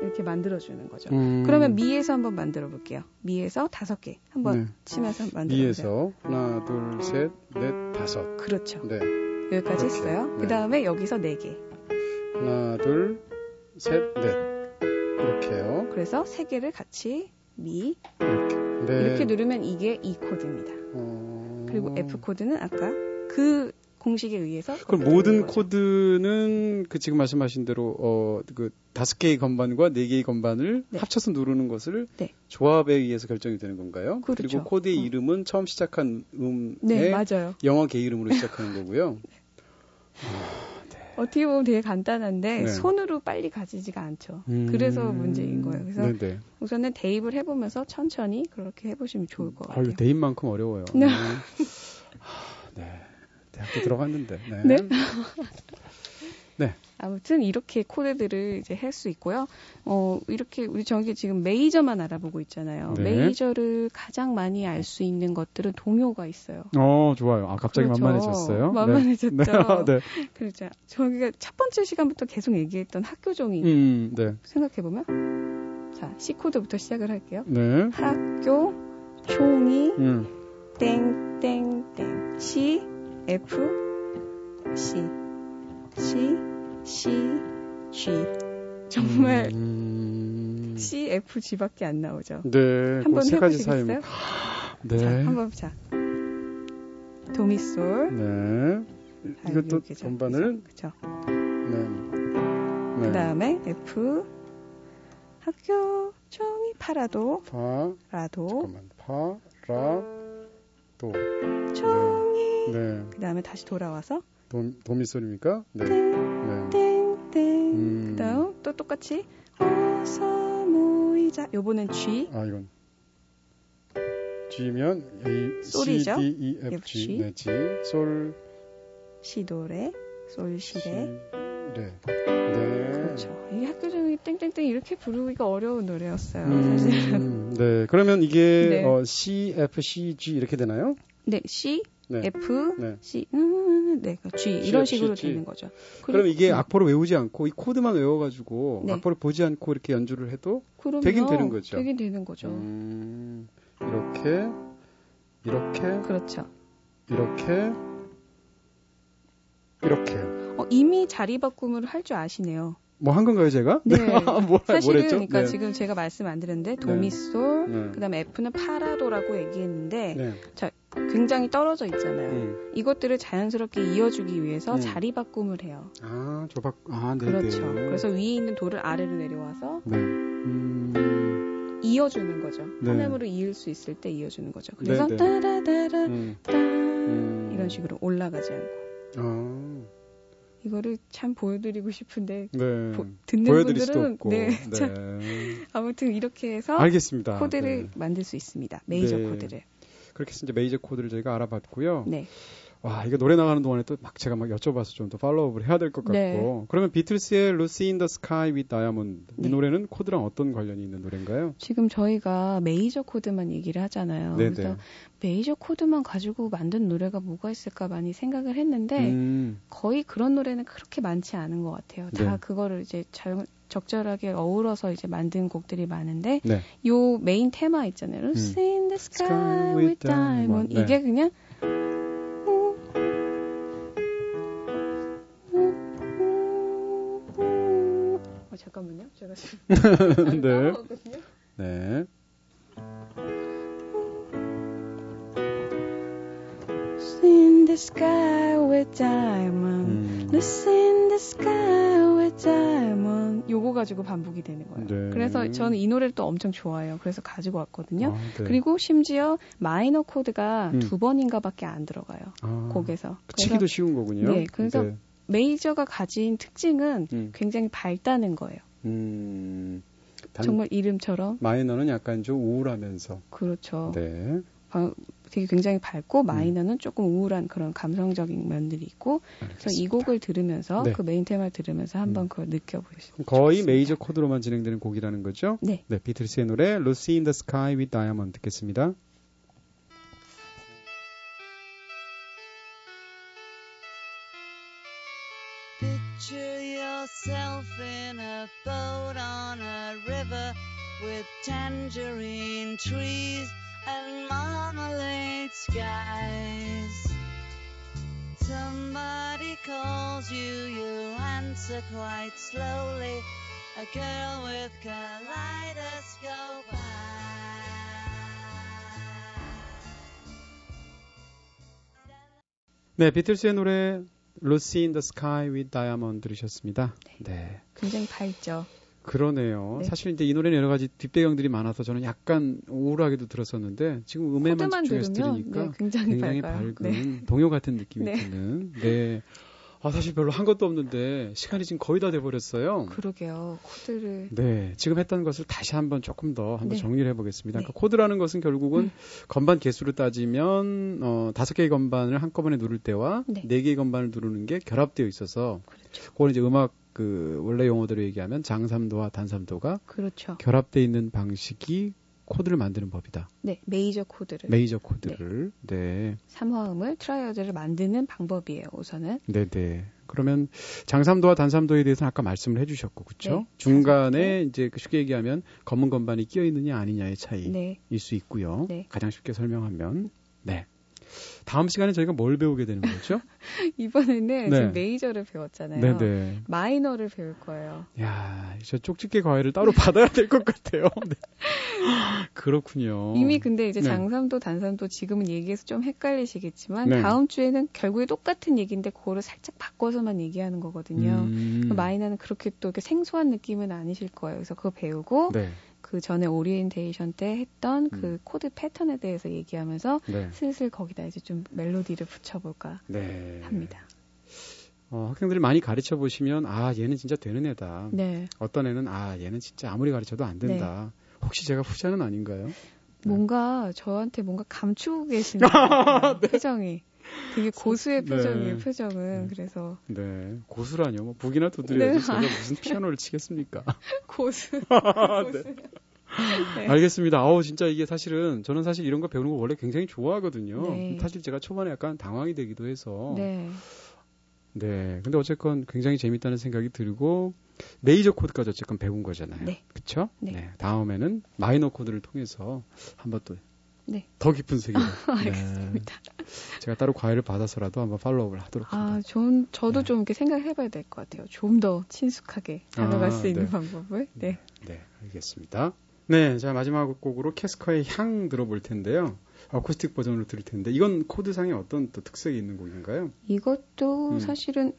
이렇게 만들어주는 거죠. 음... 그러면 미에서 한번 만들어 볼게요. 미에서 다섯 개 한번 네. 치면서 만들어 보세요. 미에서 하나, 둘, 셋, 넷, 다섯. 그렇죠. 네. 여기까지 이렇게. 했어요. 네. 그 다음에 여기서 네 개. 하나, 둘, 셋, 넷. 이렇게요. 그래서 세 개를 같이 미 이렇게, 네. 이렇게 누르면 이게 E 코드입니다. 어... 그리고 F 코드는 아까 그 공식에 의해서 그럼 모든. 코드는 그 지금 말씀하신 대로 어그 다섯 개의 건반과 네 개의 건반을 네. 합쳐서 누르는 것을 네. 조합에 의해서 결정이 되는 건가요? 그렇죠. 그리고 코드의 어. 이름은 처음 시작한 음의 네, 영어 개 이름으로 시작하는 거고요. 네. 아... 어떻게 보면 되게 간단한데 네. 손으로 빨리 가지지가 않죠. 음... 그래서 문제인 거예요. 그래서 네네. 네. 우선은 대입을 해보면서 천천히 그렇게 해보시면 좋을 것 같아요. 대입만큼 어려워요. 네. 네. 네. 대학교 들어갔는데. 네. 네? 네. 아무튼 이렇게 코드들을 이제 할 수 있고요. 어, 이렇게 우리 저기 지금 메이저만 알아보고 있잖아요. 네. 메이저를 가장 많이 알 수 있는 것들은 동요가 있어요. 어, 좋아요. 아, 갑자기 그렇죠. 만만해졌어요. 네. 만만해졌죠. 네. 네. 그렇죠. 저기가 첫 번째 시간부터 계속 얘기했던 학교 종이. 음, 네. 생각해보면. 자, C 코드부터 시작을 할게요. 네. 학교, 종이, 음. 땡, 땡, 땡. C, F, C. C, C, G. 정말 음... C, F, G밖에 안 나오죠. 네. 한번 세 가지 사이면. 네. 자, 한번 자. 도미솔. 네. 자, 이것도 전반을. 그죠. 네. 네. 그 다음에 F. 학교 종이 파라도. 파. 라도. 잠깐만. 파, 라, 도. 종이. 네. 그 다음에 다시 돌아와서. 도, 도미솔입니까? 네. 땡, 네. 땡, 음. 그다음 또 똑같이 어서 모이자. 요번엔 G. 아 이건 G면 A, 솔이죠. C, D, E, F, G. G. 네, G, 솔, 시도레, 솔, 시레. 네. 네. 그렇죠. 이 학교 중에 땡땡땡 이렇게 부르기가 어려운 노래였어요. 음, 사실은. 네. 그러면 이게 네. 어, C, F, C, G 이렇게 되나요? 네. C, 네. F, 네. C, 음, 네, 그 G 이런 식으로 G, 되는 거죠. 그럼 이게 네. 악보를 외우지 않고 이 코드만 외워가지고 네. 악보를 보지 않고 이렇게 연주를 해도 그럼요. 되긴 되는 거죠. 되긴 되는 거죠. 음, 이렇게, 이렇게, 그렇죠. 이렇게, 이렇게. 어, 이미 자리 바꿈을 할 줄 아시네요. 뭐한 건가요, 제가? 네. 뭐, 사실은 그러니까 네. 지금 제가 말씀 안 드렸는데 네. 도미솔, 네. 그다음에 F는 파라도라고 얘기했는데 네. 자 굉장히 떨어져 있잖아요. 음. 이것들을 자연스럽게 이어주기 위해서 음. 자리 바꿈을 해요. 아, 조박, 아, 네. 그렇죠. 그래서 위에 있는 도를 아래로 내려와서 네. 음. 이어주는 거죠. 네. 하나으로 이을 수 있을 때 이어주는 거죠. 그래서 따라따라 음. 따 음. 이런 식으로 올라가지 않고. 아. 이거를 참 보여드리고 싶은데 네. 보, 듣는 분들은 네, 네. 아무튼 이렇게 해서 알겠습니다. 코드를 네. 만들 수 있습니다. 메이저 네. 코드를. 그렇게 해서 이제 메이저 코드를 저희가 알아봤고요. 네. 와, 이거 노래 나가는 동안에 또 막 제가 막 여쭤봐서 좀 더 follow up을 해야 될 것 같고. 네. 그러면 비틀스의 Lucy in the Sky with Diamond 이 노래는 코드랑 어떤 관련이 있는 노래인가요? 지금 저희가 메이저 코드만 얘기를 하잖아요. 네네. 그래서 메이저 코드만 가지고 만든 노래가 뭐가 있을까 많이 생각을 했는데 음. 거의 그런 노래는 그렇게 많지 않은 것 같아요. 다 네. 그거를 이제 잘 적절하게 어우러서 이제 만든 곡들이 많은데 네. 요 메인 테마 있잖아요. Lucy 음. in the Sky with Diamond 네. 이게 그냥 잠깐만요. 제가 지금 네. 네. In the sky with diamond. Lucy in the sky with diamond. 요거 가지고 반복이 되는 거예요. 네. 그래서 저는 이 노래를 또 엄청 좋아해요. 그래서 가지고 왔거든요. 아, 네. 그리고 심지어 마이너 코드가 음. 두 번인가밖에 안 들어가요. 아, 곡에서. 치기도 쉬운 거군요. 네, 그래서 네. 메이저가 가진 특징은 음. 굉장히 밝다는 거예요. 음, 정말 이름처럼. 마이너는 약간 좀 우울하면서. 그렇죠. 네. 되게 굉장히 밝고 음. 마이너는 음. 조금 우울한 그런 감성적인 면들이 있고 알겠습니다. 그래서 이 곡을 들으면서 네. 그 메인 테마를 들으면서 한번 음. 그걸 느껴보시면 거의 좋겠습니다. 메이저 코드로만 진행되는 곡이라는 거죠? 네. 네, 비틀스의 노래 Lucy in the Sky with Diamond 듣겠습니다. yourself in a boat on a river with tangerine trees and marmalade skies. Somebody calls you, you answer quite slowly. A girl with kaleidoscope eyes. 네, 비틀스의 노래 Lucy in the Sky with Diamond 들으셨습니다. 네. 네. 굉장히 밝죠. 그러네요. 네. 사실 이제 이 노래는 여러 가지 뒷배경들이 많아서 저는 약간 우울하게도 들었었는데 지금 음에만 집중해서 들으니까 네, 굉장히, 굉장히 밝은 네. 동요 같은 느낌이 네. 드는. 네. 아, 사실 별로 한 것도 없는데 시간이 지금 거의 다 돼버렸어요. 그러게요. 코드를. 네. 지금 했던 것을 다시 한번 조금 더 한번 네. 정리를 해보겠습니다. 네. 그러니까 코드라는 것은 결국은 음. 건반 개수로 따지면 어, 다섯 개의 건반을 한꺼번에 누를 때와 네. 네 개의 건반을 누르는 게 결합되어 있어서 그렇죠. 그걸 이제 음악 그 원래 용어대로 얘기하면 장삼도와 단삼도가 그렇죠. 결합되어 있는 방식이 코드를 만드는 법이다. 네, 메이저 코드를. 메이저 코드를. 네. 네. 삼화음을 triad를 만드는 방법이에요. 우선은. 네, 네. 그러면 장삼도와 단삼도에 대해서는 아까 말씀을 해주셨고, 그렇죠? 네, 중간에 이제 그 쉽게 얘기하면 검은 건반이 끼어 있느냐 아니냐의 차이일 네. 수 있고요. 네. 가장 쉽게 설명하면, 네. 다음 시간에 저희가 뭘 배우게 되는 거죠? 이번에는 네. 지금 메이저를 배웠잖아요. 네네. 네. 마이너를 배울 거예요. 야, 저 쪽집게 과외를 따로 받아야 될 것 같아요. 네. 그렇군요. 이미 근데 이제 네. 장삼도 단삼도 지금은 얘기해서 좀 헷갈리시겠지만 네. 다음 주에는 결국에 똑같은 얘기인데 그거를 살짝 바꿔서만 얘기하는 거거든요. 음... 마이너는 그렇게 또 이렇게 생소한 느낌은 아니실 거예요. 그래서 그거 배우고 네. 그 전에 오리엔테이션 때 했던 그 음. 코드 패턴에 대해서 얘기하면서 네. 슬슬 거기다 이제 좀 멜로디를 붙여볼까 네. 합니다. 어, 학생들이 많이 가르쳐 보시면 아 얘는 진짜 되는 애다. 네. 어떤 애는 아 얘는 진짜 아무리 가르쳐도 안 된다. 네. 혹시 제가 후자는 아닌가요? 뭔가 저한테 뭔가 감추고 계시는 네. 표정이. 되게 고수의 네. 표정이에요, 네. 표정은. 네. 그래서. 네. 고수라뇨. 뭐 북이나 두드려야지. 네. 제가 무슨 피아노를 치겠습니까? 고수. 고수. 네. 알겠습니다. 아우 진짜 이게 사실은 저는 사실 이런 거 배우는 거 원래 굉장히 좋아하거든요. 네. 사실 제가 초반에 약간 당황이 되기도 해서. 네. 네. 근데 어쨌건 굉장히 재밌다는 생각이 들고 메이저 코드까지 어쨌건 배운 거잖아요. 네. 그렇죠? 네. 네. 다음에는 마이너 코드를 통해서 한번 또 네. 더 깊은 세계로. 알겠습니다. 네. 제가 따로 과외를 받아서라도 한번 팔로우를 하도록 합니다. 아, 전, 저도 네. 좀 이렇게 생각해봐야 될 것 같아요. 좀 더 친숙하게 다가갈 아, 수 있는 네. 방법을. 네. 네, 알겠습니다. 네, 자 마지막 곡으로 캐스커의 향 들어볼 텐데요. 어쿠스틱 버전으로 들을 텐데 이건 코드상에 어떤 또 특색이 있는 곡인가요? 이것도 음. 사실은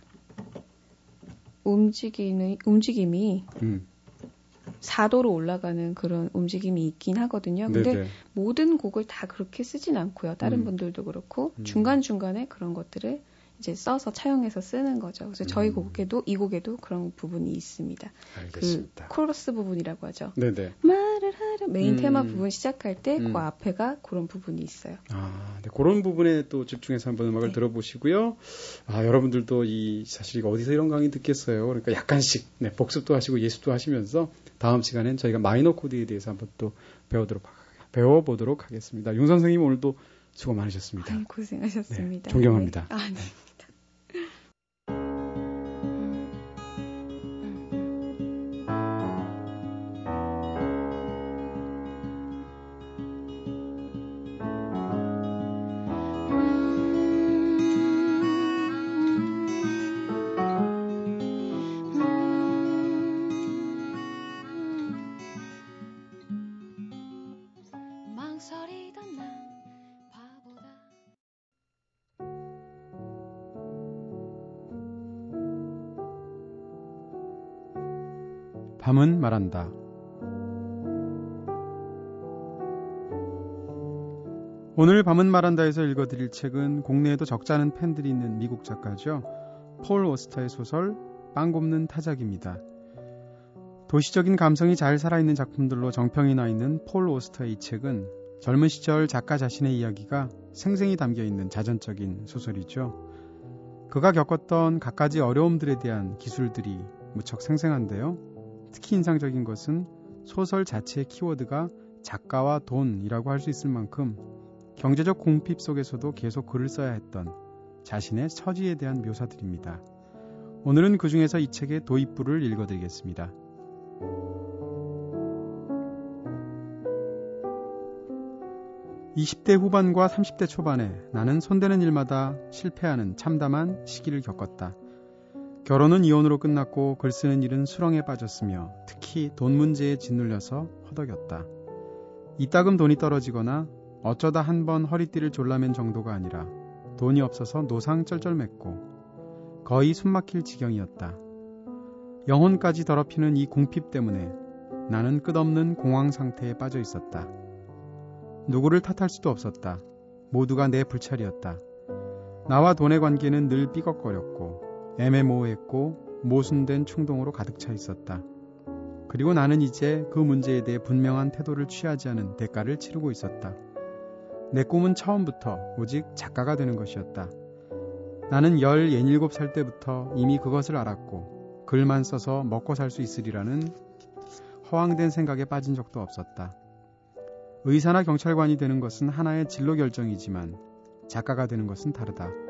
움직이는 움직임이 음. 4도로 올라가는 그런 움직임이 있긴 하거든요. 근데 네네. 모든 곡을 다 그렇게 쓰진 않고요. 다른 음. 분들도 그렇고 음. 중간중간에 그런 것들을 이제 써서 차용해서 쓰는 거죠. 그래서 저희 음. 곡에도 이 곡에도 그런 부분이 있습니다. 알겠습니다. 그 코러스 부분이라고 하죠. 네네. 말 을 하려 메인 음. 테마 부분 시작할 때그 음. 앞에가 그런 부분이 있어요. 아, 네, 그런 부분에 또 집중해서 한번 음악을 네. 들어보시고요. 아, 여러분들도 이 사실 이거 어디서 이런 강의 듣겠어요. 그러니까 약간씩 네, 복습도 하시고 예습도 하시면서 다음 시간엔 저희가 마이너 코드에 대해서 한번 또 배워도록 배워보도록 하겠습니다. 융 선생님 오늘도 수고 많으셨습니다. 아유, 고생하셨습니다. 네, 존경합니다. 네. 아, 네. 밤은 말한다. 오늘 밤은 말한다에서 읽어드릴 책은 국내에도 적지 않은 팬들이 있는 미국 작가죠. 폴 오스터의 소설 빵 굽는 타작입니다. 도시적인 감성이 잘 살아있는 작품들로 정평이 나 있는 폴 오스터의 이 책은 젊은 시절 작가 자신의 이야기가 생생히 담겨 있는 자전적인 소설이죠. 그가 겪었던 갖가지 어려움들에 대한 기술들이 무척 생생한데요. 특히 인상적인 것은 소설 자체의 키워드가 작가와 돈이라고 할 수 있을 만큼 경제적 공핍 속에서도 계속 글을 써야 했던 자신의 처지에 대한 묘사들입니다. 오늘은 그 중에서 이 책의 도입부를 읽어드리겠습니다. 20대 후반과 30대 초반에 나는 손대는 일마다 실패하는 참담한 시기를 겪었다. 결혼은 이혼으로 끝났고 글 쓰는 일은 수렁에 빠졌으며 특히 돈 문제에 짓눌려서 허덕였다. 이따금 돈이 떨어지거나 어쩌다 한 번 허리띠를 졸라맨 정도가 아니라 돈이 없어서 노상 쩔쩔맸고 거의 숨막힐 지경이었다. 영혼까지 더럽히는 이 궁핍 때문에 나는 끝없는 공황 상태에 빠져 있었다. 누구를 탓할 수도 없었다. 모두가 내 불찰이었다. 나와 돈의 관계는 늘 삐걱거렸고 애매모호했고 모순된 충동으로 가득 차 있었다. 그리고 나는 이제 그 문제에 대해 분명한 태도를 취하지 않은 대가를 치르고 있었다. 내 꿈은 처음부터 오직 작가가 되는 것이었다. 나는 17살 때부터 이미 그것을 알았고 글만 써서 먹고 살 수 있으리라는 허황된 생각에 빠진 적도 없었다. 의사나 경찰관이 되는 것은 하나의 진로 결정이지만 작가가 되는 것은 다르다.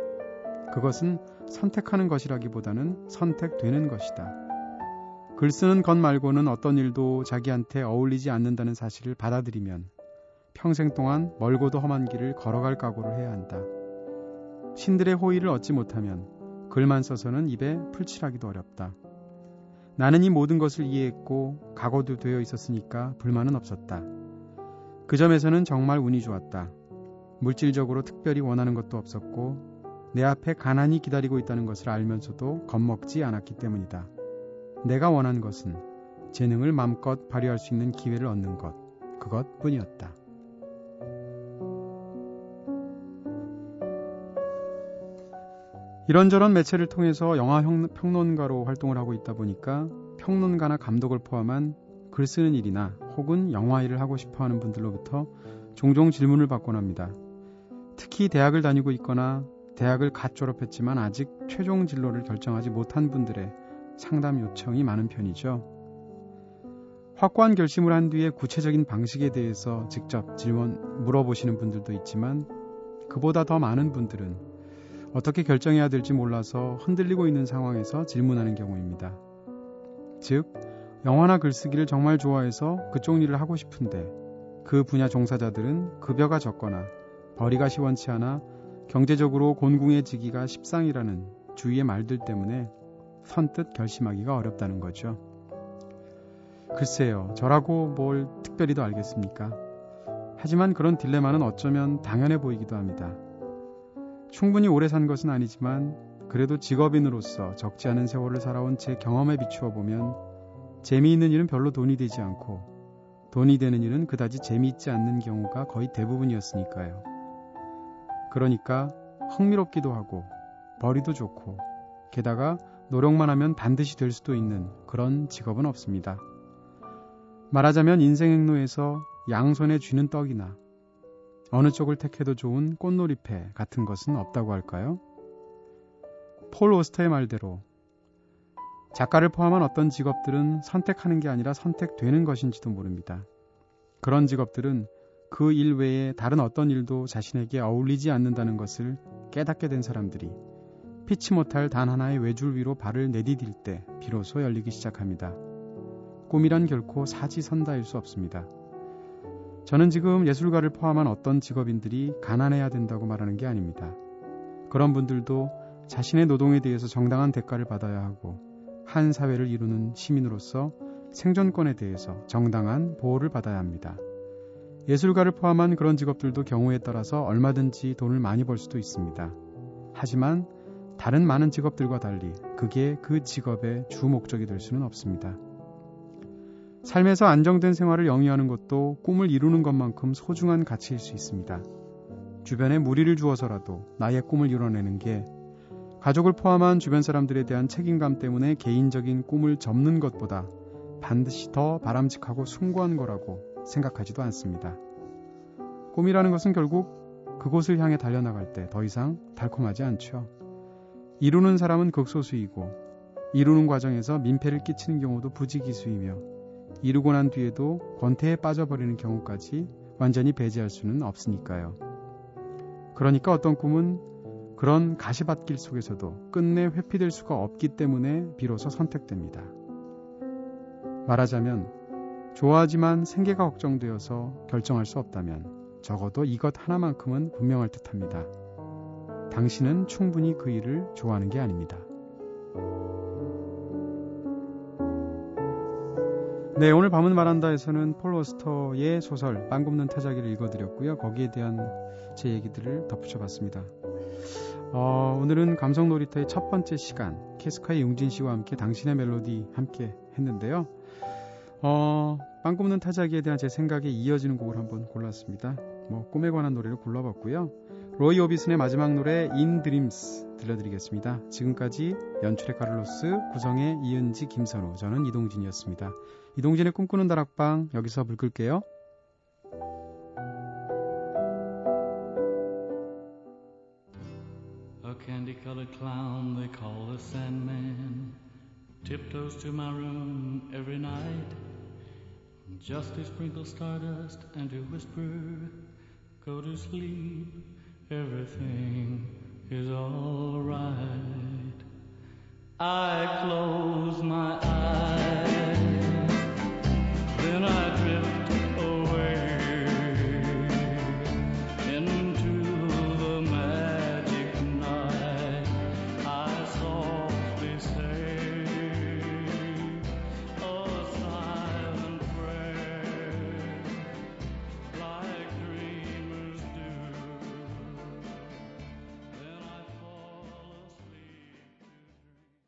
그것은 선택하는 것이라기보다는 선택되는 것이다. 글 쓰는 것 말고는 어떤 일도 자기한테 어울리지 않는다는 사실을 받아들이면 평생 동안 멀고도 험한 길을 걸어갈 각오를 해야 한다. 신들의 호의를 얻지 못하면 글만 써서는 입에 풀칠하기도 어렵다. 나는 이 모든 것을 이해했고 각오도 되어 있었으니까 불만은 없었다. 그 점에서는 정말 운이 좋았다. 물질적으로 특별히 원하는 것도 없었고 내 앞에 가난이 기다리고 있다는 것을 알면서도 겁먹지 않았기 때문이다. 내가 원한 것은 재능을 마음껏 발휘할 수 있는 기회를 얻는 것, 그것뿐이었다. 이런저런 매체를 통해서 영화 평론가로 활동을 하고 있다 보니까 평론가나 감독을 포함한 글 쓰는 일이나 혹은 영화 일을 하고 싶어 하는 분들로부터 종종 질문을 받곤 합니다. 특히 대학을 다니고 있거나 대학을 갓 졸업했지만 아직 최종 진로를 결정하지 못한 분들의 상담 요청이 많은 편이죠. 확고한 결심을 한 뒤에 구체적인 방식에 대해서 직접 질문 물어보시는 분들도 있지만 그보다 더 많은 분들은 어떻게 결정해야 될지 몰라서 흔들리고 있는 상황에서 질문하는 경우입니다. 즉, 영화나 글쓰기를 정말 좋아해서 그쪽 일을 하고 싶은데 그 분야 종사자들은 급여가 적거나 벌이가 시원치 않아 경제적으로 곤궁해지기가 십상이라는 주위의 말들 때문에 선뜻 결심하기가 어렵다는 거죠. 글쎄요, 저라고 뭘 특별히 더 알겠습니까? 하지만 그런 딜레마는 어쩌면 당연해 보이기도 합니다. 충분히 오래 산 것은 아니지만 그래도 직업인으로서 적지 않은 세월을 살아온 제 경험에 비추어 보면 재미있는 일은 별로 돈이 되지 않고 돈이 되는 일은 그다지 재미있지 않는 경우가 거의 대부분이었으니까요. 그러니까 흥미롭기도 하고 벌이도 좋고 게다가 노력만 하면 반드시 될 수도 있는 그런 직업은 없습니다. 말하자면 인생 행로에서 양손에 쥐는 떡이나 어느 쪽을 택해도 좋은 꽃놀이패 같은 것은 없다고 할까요? 폴 오스터의 말대로 작가를 포함한 어떤 직업들은 선택하는 게 아니라 선택되는 것인지도 모릅니다. 그런 직업들은 그 일 외에 다른 어떤 일도 자신에게 어울리지 않는다는 것을 깨닫게 된 사람들이 피치 못할 단 하나의 외줄 위로 발을 내디딜 때 비로소 열리기 시작합니다. 꿈이란 결코 사지선다일 수 없습니다. 저는 지금 예술가를 포함한 어떤 직업인들이 가난해야 된다고 말하는 게 아닙니다. 그런 분들도 자신의 노동에 대해서 정당한 대가를 받아야 하고 한 사회를 이루는 시민으로서 생존권에 대해서 정당한 보호를 받아야 합니다. 예술가를 포함한 그런 직업들도 경우에 따라서 얼마든지 돈을 많이 벌 수도 있습니다. 하지만 다른 많은 직업들과 달리 그게 그 직업의 주 목적이 될 수는 없습니다. 삶에서 안정된 생활을 영위하는 것도 꿈을 이루는 것만큼 소중한 가치일 수 있습니다. 주변에 무리를 주어서라도 나의 꿈을 이뤄내는 게 가족을 포함한 주변 사람들에 대한 책임감 때문에 개인적인 꿈을 접는 것보다 반드시 더 바람직하고 숭고한 거라고 생각하지도 않습니다. 꿈이라는 것은 결국 그곳을 향해 달려나갈 때 더 이상 달콤하지 않죠. 이루는 사람은 극소수이고 이루는 과정에서 민폐를 끼치는 경우도 부지기수이며 이루고 난 뒤에도 권태에 빠져버리는 경우까지 완전히 배제할 수는 없으니까요. 그러니까 어떤 꿈은 그런 가시밭길 속에서도 끝내 회피될 수가 없기 때문에 비로소 선택됩니다. 말하자면 좋아하지만 생계가 걱정되어서 결정할 수 없다면 적어도 이것 하나만큼은 분명할 듯 합니다. 당신은 충분히 그 일을 좋아하는 게 아닙니다. 네, 오늘 밤은 말한다에서는 폴 워스터의 소설 빵 굽는 타자기를 읽어드렸고요. 거기에 대한 제 얘기들을 덧붙여봤습니다. 어, 오늘은 감성 놀이터의 첫 번째 시간 캐스카의 용진 씨와 함께 당신의 멜로디 함께 했는데요. 어, 빵 굽는 타자기에 대한 제 생각에 이어지는 곡을 한번 골랐습니다. 뭐 꿈에 관한 노래를 골라봤고요. 로이 오비슨의 마지막 노래 In Dreams 들려드리겠습니다. 지금까지 연출의 카를로스, 구성의 이은지, 김선우, 저는 이동진이었습니다. 이동진의 꿈꾸는 다락방 여기서 불 끌게요. Candy-colored clown they call the Sandman tiptoes to my room every night Just to sprinkle stardust and to whisper, go to sleep, everything is alright. I close my eyes, then I dream.